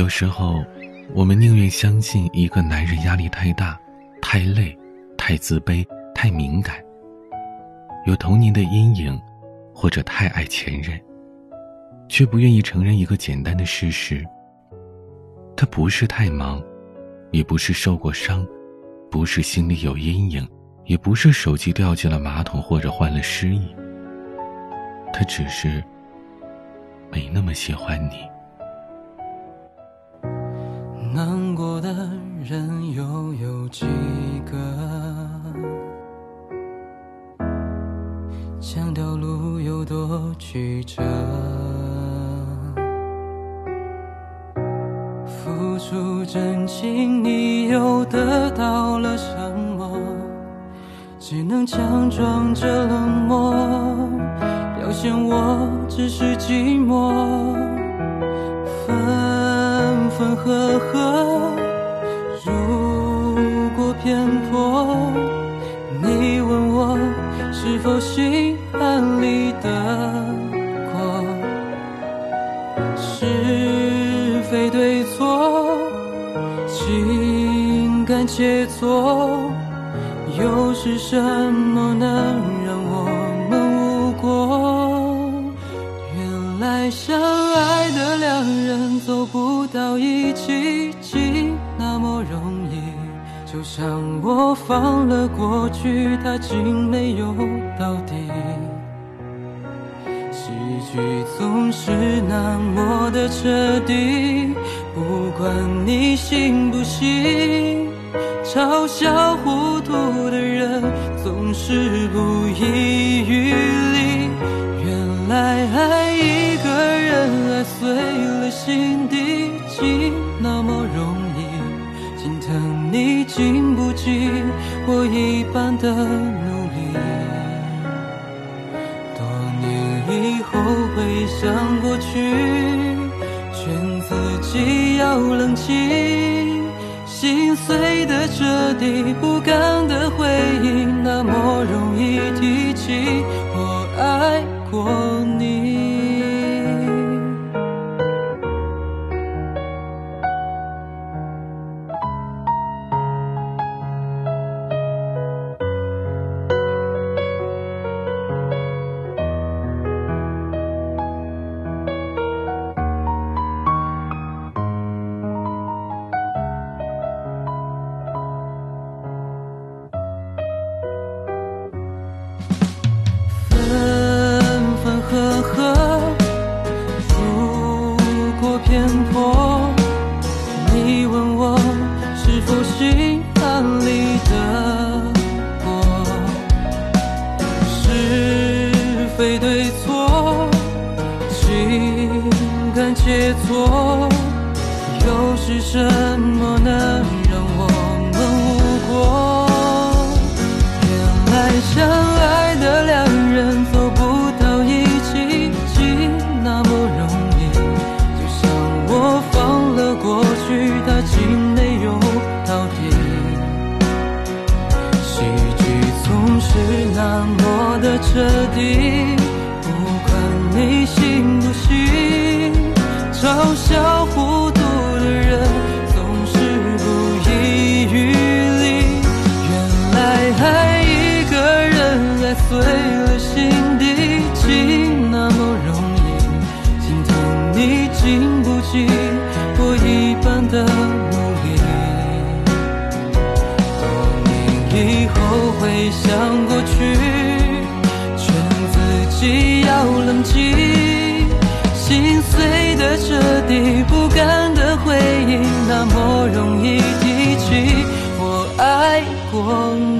有时候，我们宁愿相信一个男人压力太大、太累、太自卑、太敏感，有童年的阴影，或者太爱前任，却不愿意承认一个简单的事实：他不是太忙，也不是受过伤，不是心里有阴影，也不是手机掉进了马桶或者患了失忆。他只是没那么喜欢你。难过的人又有几个？强调路有多曲折，付出真情，你又得到了什么？只能强装着冷漠，表现我只是寂寞。分分合合，如果偏颇，你问我是否心安理得过？是非对错，情感切磋，又是什么能让我们无果？原来相爱的两人走不到一起，竟那么容易。就像我放了过去，他竟没有到底。喜剧总是那么的彻底，不管你信不信，嘲笑糊涂的人总是不遗余力。原来爱一个人，爱碎了心你经不起我一般的努力。多年以后回想过去，劝自己要冷静。心碎的彻底，不甘非对错，情感切磋，又是什么能让我们无果？原来相爱的两人走不到一起，竟那么容易。就像我放了过去，他竟没有到底。喜剧总是那么的彻底，不管你信不信，嘲笑糊涂的人总是不遗余力。原来爱一个人，爱碎了心底，竟那么容易。心疼你经不起我一般的努力。多年以后回想过去，己要冷静。心碎的彻底，不甘的回忆，那么容易提起。我爱过你。